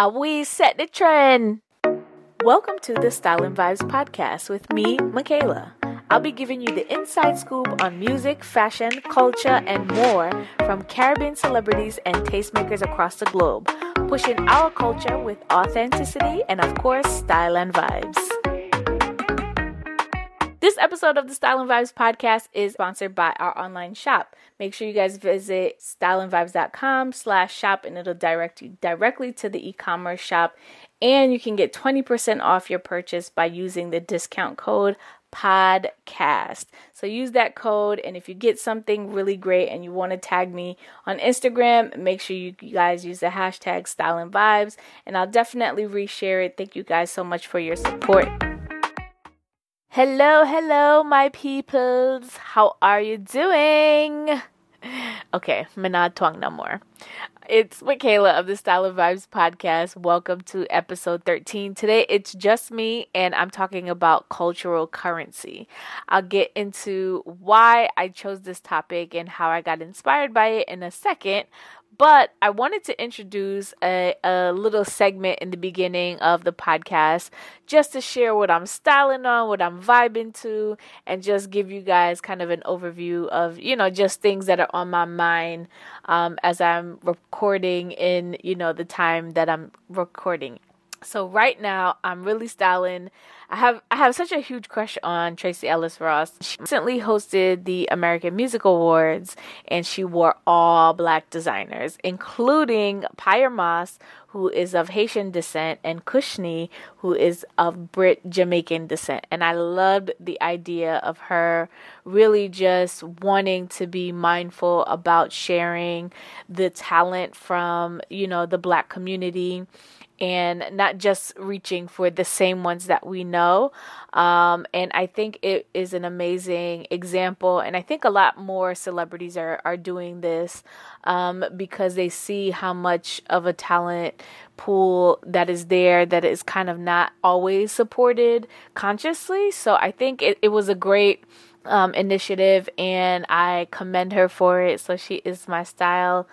Uh, we set the trend. Welcome to the Style and Vibes podcast with me, Michaela. I'll be giving you the inside scoop on music, fashion, culture, and more from Caribbean celebrities and tastemakers across the globe, pushing our culture with authenticity and, of course, style and vibes. This episode of the Style and Vibes podcast is sponsored by our online shop. Make sure you guys visit styleandvibes.com slash shop and it'll direct you directly to the e-commerce shop. And you can get 20% off your purchase by using the discount code podcast. So use that code and if you get something really great and you want to tag me on Instagram, make sure you guys use the hashtag style and vibes and I'll definitely reshare it. Thank you guys so much for your support. Hello, hello, my peoples. How are you doing? Okay, Manad Twang no more. It's Michaela of the Style of Vibes podcast. Welcome to episode 13. Today it's just me and I'm talking about cultural currency. I'll get into why I chose this topic and how I got inspired by it in a second, but I wanted to introduce a, a little segment in the beginning of the podcast just to share what I'm styling on, what I'm vibing to, and just give you guys kind of an overview of, you know, just things that are on my mind um, as I'm recording in, you know, the time that I'm recording. So right now, I'm really styling I have I have such a huge crush on Tracee Ellis Ross. She recently hosted the American Music Awards and she wore all black designers, including Pyer Moss, who is of Haitian descent, and Cushnie, who is of Brit Jamaican descent. And I loved the idea of her really just wanting to be mindful about sharing the talent from, you know, the black community and not just reaching for the same ones that we know. Um, and I think it is an amazing example. And I think a lot more celebrities are, are doing this um, because they see how much of a talent pool that is there that is kind of not always supported consciously. So I think it, it was a great um, initiative and I commend her for it. So she is my style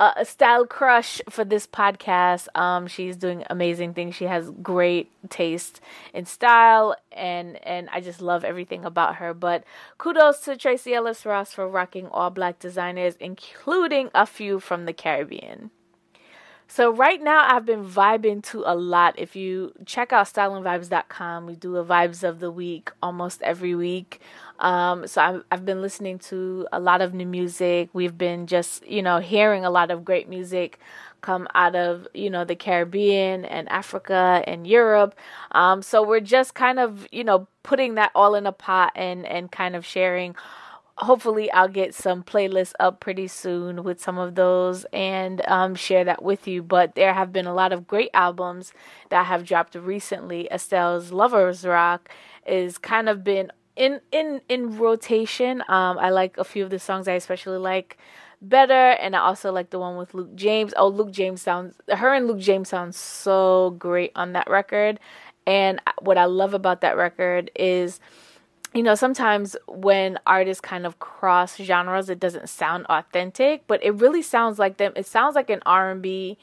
a style crush for this podcast. Um, she's doing amazing things. She has great taste in style, and and I just love everything about her. But kudos to Tracee Ellis Ross for rocking all black designers, including a few from the Caribbean. So right now I've been vibing to a lot. If you check out styleandvibes.com, we do a vibes of the week almost every week. Um, so I've, I've been listening to a lot of new music. We've been just, you know, hearing a lot of great music come out of, you know, the Caribbean and Africa and Europe. Um, so we're just kind of, you know, putting that all in a pot and, and kind of sharing hopefully I'll get some playlists up pretty soon with some of those and um, share that with you. But there have been a lot of great albums that have dropped recently. Estelle's Lovers Rock is kind of been in in in rotation. Um, I like a few of the songs. I especially like better and I also like the one with Luke James. Oh, Luke James sounds her and Luke James sound so great on that record. And what I love about that record is you know, sometimes when artists kind of cross genres, it doesn't sound authentic, but it really sounds like them. It sounds like an R&B,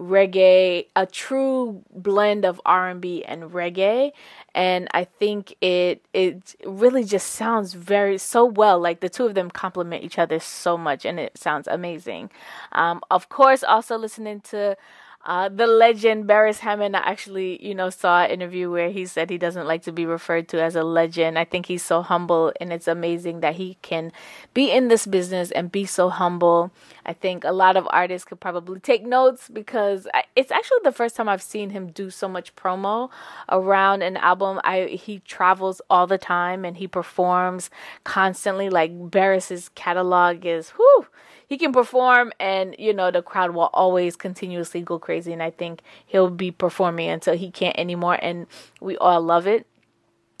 reggae, a true blend of R&B and reggae, and I think it it really just sounds very so well. Like the two of them complement each other so much, and it sounds amazing. Um, of course, also listening to uh, the legend Beres Hammond, I actually, you know, saw an interview where he said he doesn't like to be referred to as a legend. I think he's so humble, and it's amazing that he can be in this business and be so humble. I think a lot of artists could probably take notes because I, it's actually the first time I've seen him do so much promo around an album. I he travels all the time and he performs constantly. Like Beres's catalog is whew he can perform and you know the crowd will always continuously go crazy. And I think he'll be performing until he can't anymore. And we all love it.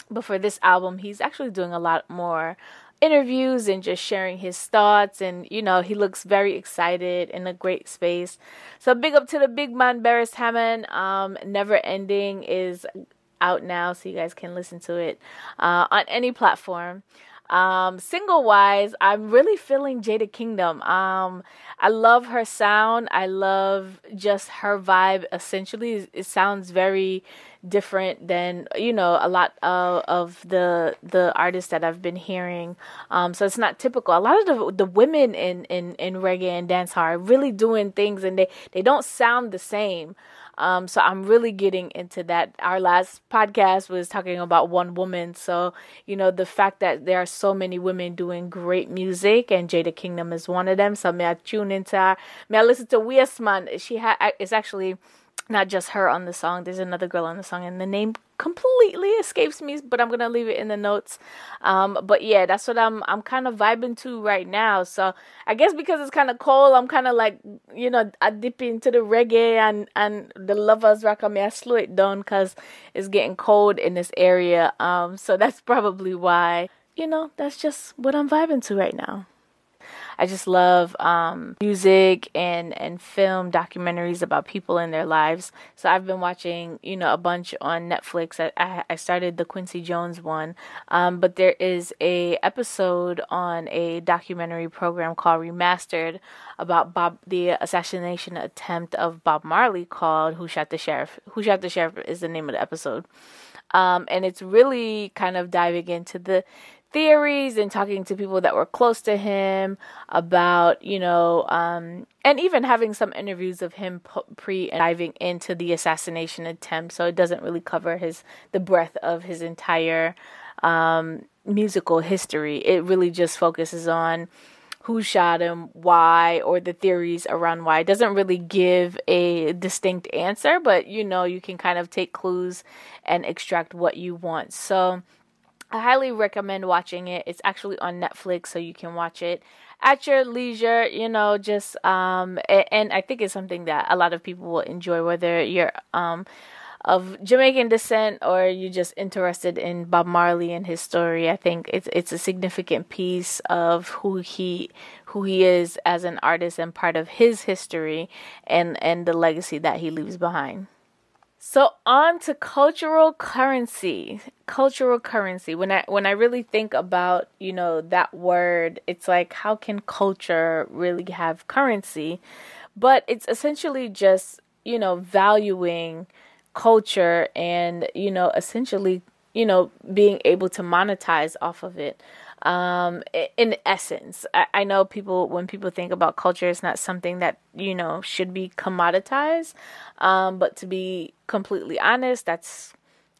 But for this album, he's actually doing a lot more interviews and just sharing his thoughts. And you know he looks very excited in a great space. So big up to the big man Beres Hammond. Um never ending is out now so you guys can listen to it uh, on any platform Um, single wise, I'm really feeling Jada Kingdom. Um, I love her sound. I love just her vibe. Essentially, it sounds very different than you know a lot of, of the the artists that I've been hearing. Um, so it's not typical. A lot of the the women in in in reggae and dancehall are really doing things, and they they don't sound the same. Um, so I'm really getting into that. Our last podcast was talking about one woman. So, you know, the fact that there are so many women doing great music and Jada Kingdom is one of them. So may I tune into her. May I listen to Wiesman? She ha- is actually not just her on the song. There's another girl on the song, and the name completely escapes me, but I'm gonna leave it in the notes. Um, but yeah, that's what I'm I'm kind of vibing to right now. So I guess because it's kind of cold, I'm kind of like you know I dip into the reggae and and the lovers rock. I mean, I slow it down because it's getting cold in this area. Um, so that's probably why you know that's just what I'm vibing to right now. I just love um, music and and film documentaries about people in their lives. So I've been watching, you know, a bunch on Netflix. I I, started the Quincy Jones one, um, but there is a episode on a documentary program called Remastered about Bob the assassination attempt of Bob Marley called Who Shot the Sheriff. Who Shot the Sheriff is the name of the episode. Um, and it's really kind of diving into the theories and talking to people that were close to him about, you know, um, and even having some interviews of him pre diving into the assassination attempt. So it doesn't really cover his the breadth of his entire um, musical history. It really just focuses on who shot him, why, or the theories around why. It doesn't really give a distinct answer, but you know, you can kind of take clues and extract what you want. So I highly recommend watching it. It's actually on Netflix, so you can watch it at your leisure, you know, just um and I think it's something that a lot of people will enjoy whether you're um of Jamaican descent or you're just interested in Bob Marley and his story. I think it's it's a significant piece of who he who he is as an artist and part of his history and and the legacy that he leaves behind. So on to cultural currency. Cultural currency. When I when I really think about, you know, that word, it's like how can culture really have currency? But it's essentially just, you know, valuing culture and, you know, essentially, you know, being able to monetize off of it um, in essence. I, I, know people, when people think about culture, it's not something that, you know, should be commoditized. Um, but to be completely honest, that's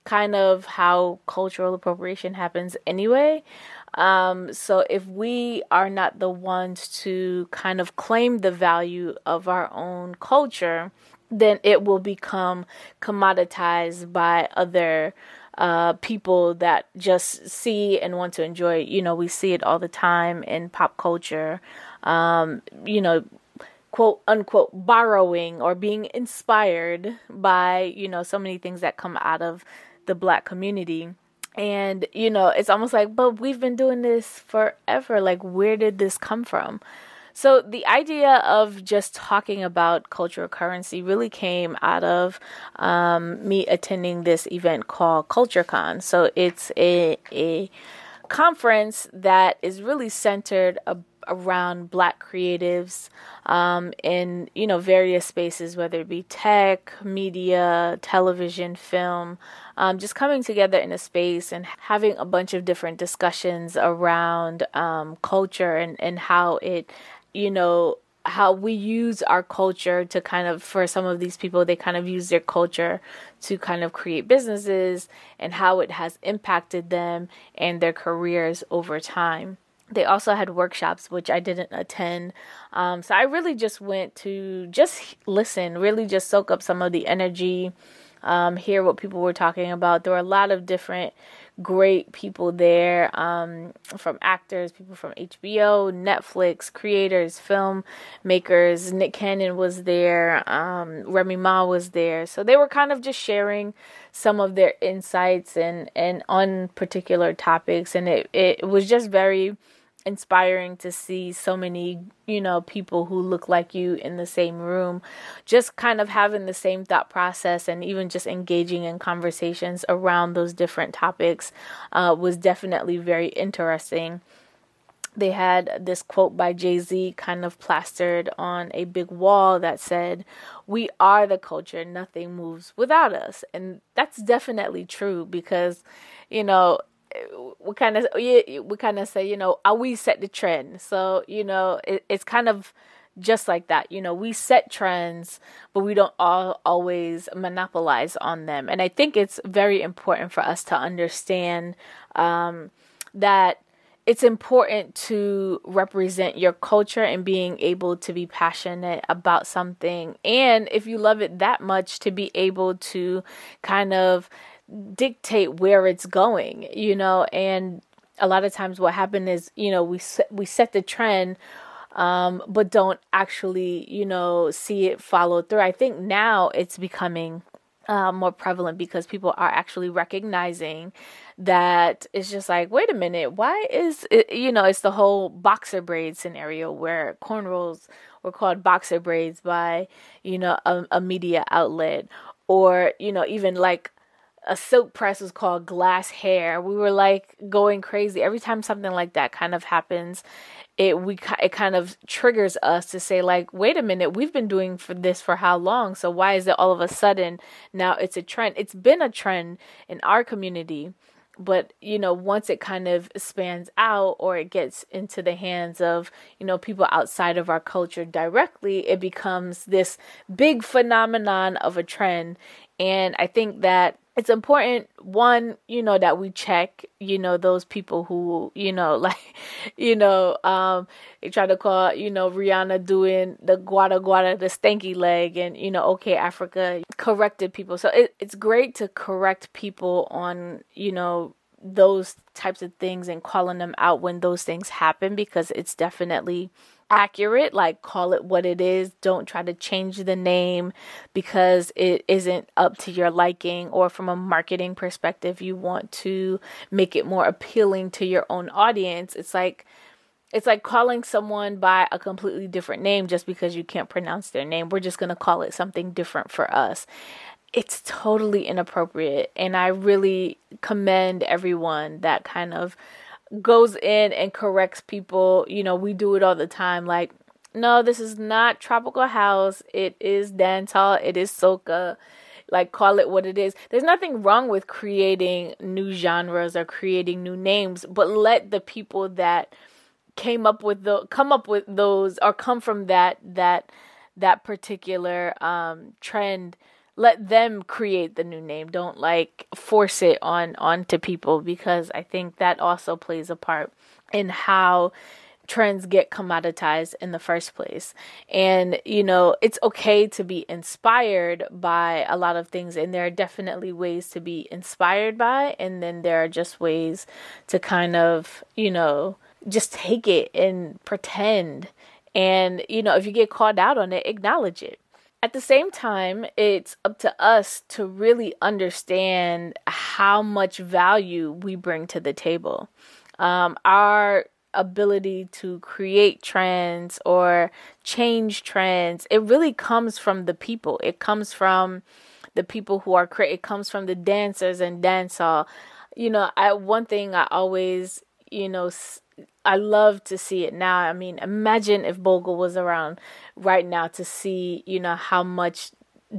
kind of how cultural appropriation happens anyway. Um, so if we are not the ones to kind of claim the value of our own culture, then it will become commoditized by other uh, people that just see and want to enjoy. You know, we see it all the time in pop culture. Um, you know, quote unquote borrowing or being inspired by you know so many things that come out of the black community and you know it's almost like but we've been doing this forever like where did this come from so the idea of just talking about cultural currency really came out of um, me attending this event called CultureCon. So it's a a conference that is really centered around Black creatives um, in you know various spaces, whether it be tech, media, television, film. Um, just coming together in a space and having a bunch of different discussions around um, culture and, and how it you know, how we use our culture to kind of for some of these people they kind of use their culture to kind of create businesses and how it has impacted them and their careers over time. They also had workshops which i didn't attend. Um, so i really just went to just listen really just soak up some of the energy um, hear what people were talking about there were a lot of different great people there um, from actors, people from HBO, Netflix, creators, filmmakers. Nick Cannon was there, um, Remy Ma was there. So they were kind of just sharing some of their insights and, and on particular topics. And it, it was just very inspiring to see so many, you know, people who look like you in the same room, just kind of having the same thought process and even just engaging in conversations around those different topics uh, was definitely very interesting. They had this quote by Jay Z kind of plastered on a big wall that said, We are the culture, nothing moves without us. And that's definitely true because, you know, we kind of we, kind of say you know are we set the trend? So you know it, it's kind of just like that you know we set trends but we don't all always monopolize on them. And i think it's very important for us to understand um, that it's important to represent your culture and being able to be passionate about something. And if you love it that much to be able to kind of dictate where it's going, you know, and a lot of times what happened is, you know, we set, we set the trend um, but don't actually, you know, see it follow through. I think now it's becoming uh, more prevalent because people are actually recognizing that it's just like, wait a minute, why is it, you know, it's the whole boxer braid scenario where cornrows were called boxer braids by, you know, a, a media outlet or, you know, even like a silk press was called glass hair. We were like going crazy every time something like that kind of happens. It we it kind of triggers us to say like, wait a minute, we've been doing for this for how long? So why is it all of a sudden now it's a trend? It's been a trend in our community, but you know once it kind of spans out or it gets into the hands of you know people outside of our culture directly it becomes this big phenomenon of a trend and i think that it's important one you know that we check you know those people who you know like you know um they try to call you know rihanna doing the gwara gwara the stanky leg and you know OkayAfrica corrected people. So it, it's great to correct people on you know those types of things and calling them out when those things happen because it's definitely accurate like call it what it is. Don't try to change the name because it isn't up to your liking or from a marketing perspective you want to make it more appealing to your own audience. It's like it's like calling someone by a completely different name just because you can't pronounce their name. We're just going to call it something different for us. It's totally inappropriate and i really commend everyone that kind of goes in and corrects people. You know, we do it all the time. Like, no, this is not tropical house. It is dancehall. It is soca. Like, call it what it is. There's nothing wrong with creating new genres or creating new names, but let the people that came up with the come up with those or come from that that that particular um trend let them create the new name don't like force it on onto people because i think that also plays a part in how trends get commoditized in the first place. And, you know, it's okay to be inspired by a lot of things, and there are definitely ways to be inspired by, and then there are just ways to kind of, you know, just take it and pretend. And, you know, if you get called out on it, acknowledge it at the same time, it's up to us to really understand how much value we bring to the table. Um, our ability to create trends or change trends, it really comes from the people. It comes from the people who are create. It comes from the dancers and dancehall. You know, I one thing I always, you know, s- I love to see it now. I mean, imagine if Bogle was around right now to see, you know, how much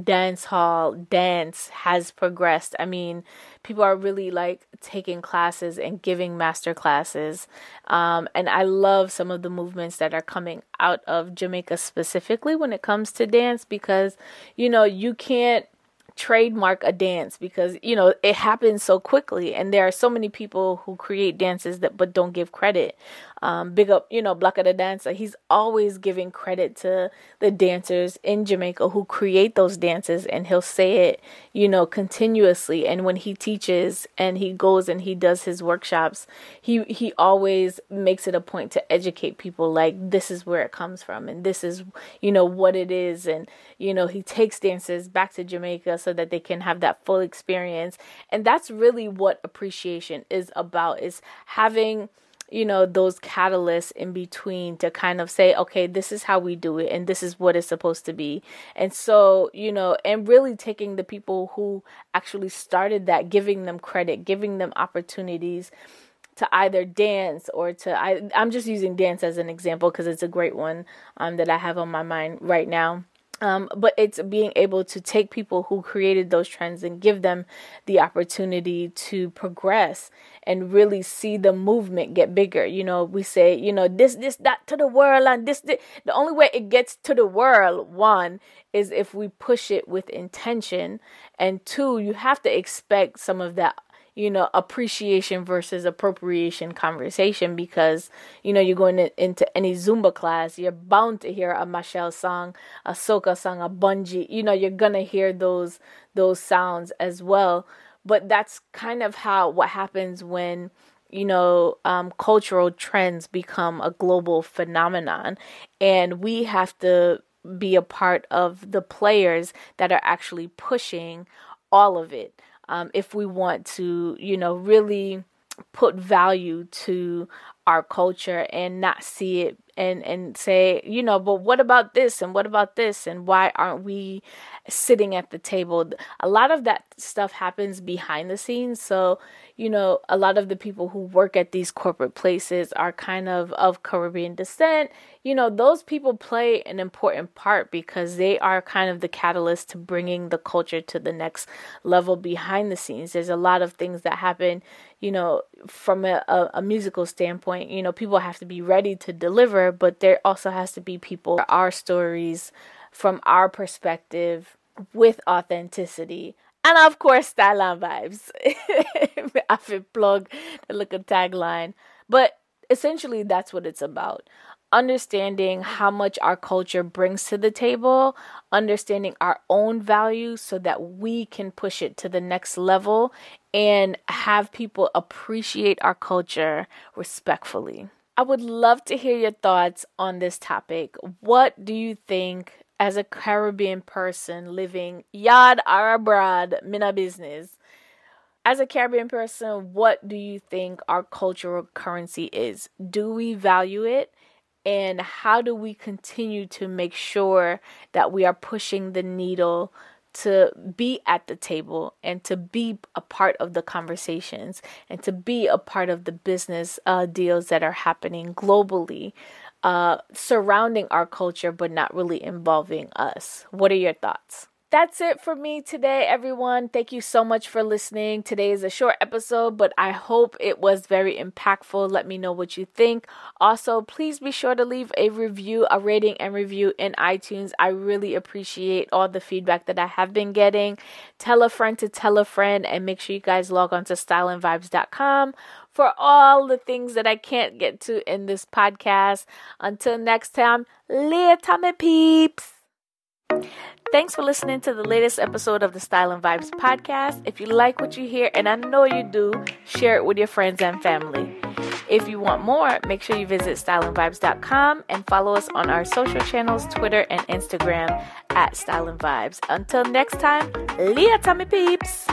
dance hall dance has progressed. I mean, people are really like taking classes and giving master classes. Um, and I love some of the movements that are coming out of Jamaica specifically when it comes to dance because, you know, you can't trademark a dance because you know it happens so quickly and there are so many people who create dances that but don't give credit um, big up, you know, Blacka the Dancer. He's always giving credit to the dancers in Jamaica who create those dances, and he'll say it, you know, continuously. And when he teaches and he goes and he does his workshops, he he always makes it a point to educate people. Like this is where it comes from, and this is, you know, what it is, and you know, he takes dancers back to Jamaica so that they can have that full experience. And that's really what appreciation is about: is having you know, those catalysts in between to kind of say, okay, this is how we do it and this is what it's supposed to be. And so, you know, and really taking the people who actually started that, giving them credit, giving them opportunities to either dance or to I I'm just using dance as an example because it's a great one um, that I have on my mind right now. Um, but it's being able to take people who created those trends and give them the opportunity to progress and really see the movement get bigger. You know, we say, you know, this, this, that to the world, and this, this. The only way it gets to the world, one, is if we push it with intention, and two, you have to expect some of that you know, appreciation versus appropriation conversation because, you know, you're going to, into any Zumba class, you're bound to hear a Machel song, a soca song, a bungee, you know, you're to hear those, those sounds as well. But that's kind of how, what happens when, you know, um, cultural trends become a global phenomenon. And we have to be a part of the players that are actually pushing all of it um, if we want to, you know, really put value to our culture and not see it and and say you know but what about this and what about this? And why aren't we sitting at the table? A lot of that stuff happens behind the scenes. So you know a lot of the people who work at these corporate places are kind of of caribbean descent. You know those people play an important part because they are kind of the catalyst to bringing the culture to the next level behind the scenes. There's a lot of things that happen you know, from a, a, a, musical standpoint, you know, people have to be ready to deliver, but there also has to be people, our stories from our perspective with authenticity. And of course, style and vibes. I feel plug the little tagline. But essentially, that's what it's about understanding how much our culture brings to the table, understanding our own values so that we can push it to the next level and have people appreciate our culture respectfully. I would love to hear your thoughts on this topic. What do you think as a Caribbean person living yad or abroad, mina business? As a Caribbean person, what do you think our cultural currency is? Do we value it? and how do we continue to make sure that we are pushing the needle to be at the table and to be a part of the conversations and to be a part of the business uh, deals that are happening globally uh, surrounding our culture but not really involving us. What are your thoughts that's it for me today, everyone. Thank you so much for listening. Today is a short episode, but I hope it was very impactful. Let me know what you think. Also, please be sure to leave a review, a rating, and review in iTunes. I really appreciate all the feedback that I have been getting. Tell a friend to tell a friend, and make sure you guys log on to styleandvibes.com for all the things that I can't get to in this podcast. Until next time, later, my peeps. Thanks for listening to the latest episode of the Style and Vibes podcast. If you like what you hear, and I know you do, share it with your friends and family. If you want more, make sure you visit styleandvibes.com and follow us on our social channels, Twitter and Instagram at Style and Vibes. Until next time, Leah Tummy Peeps!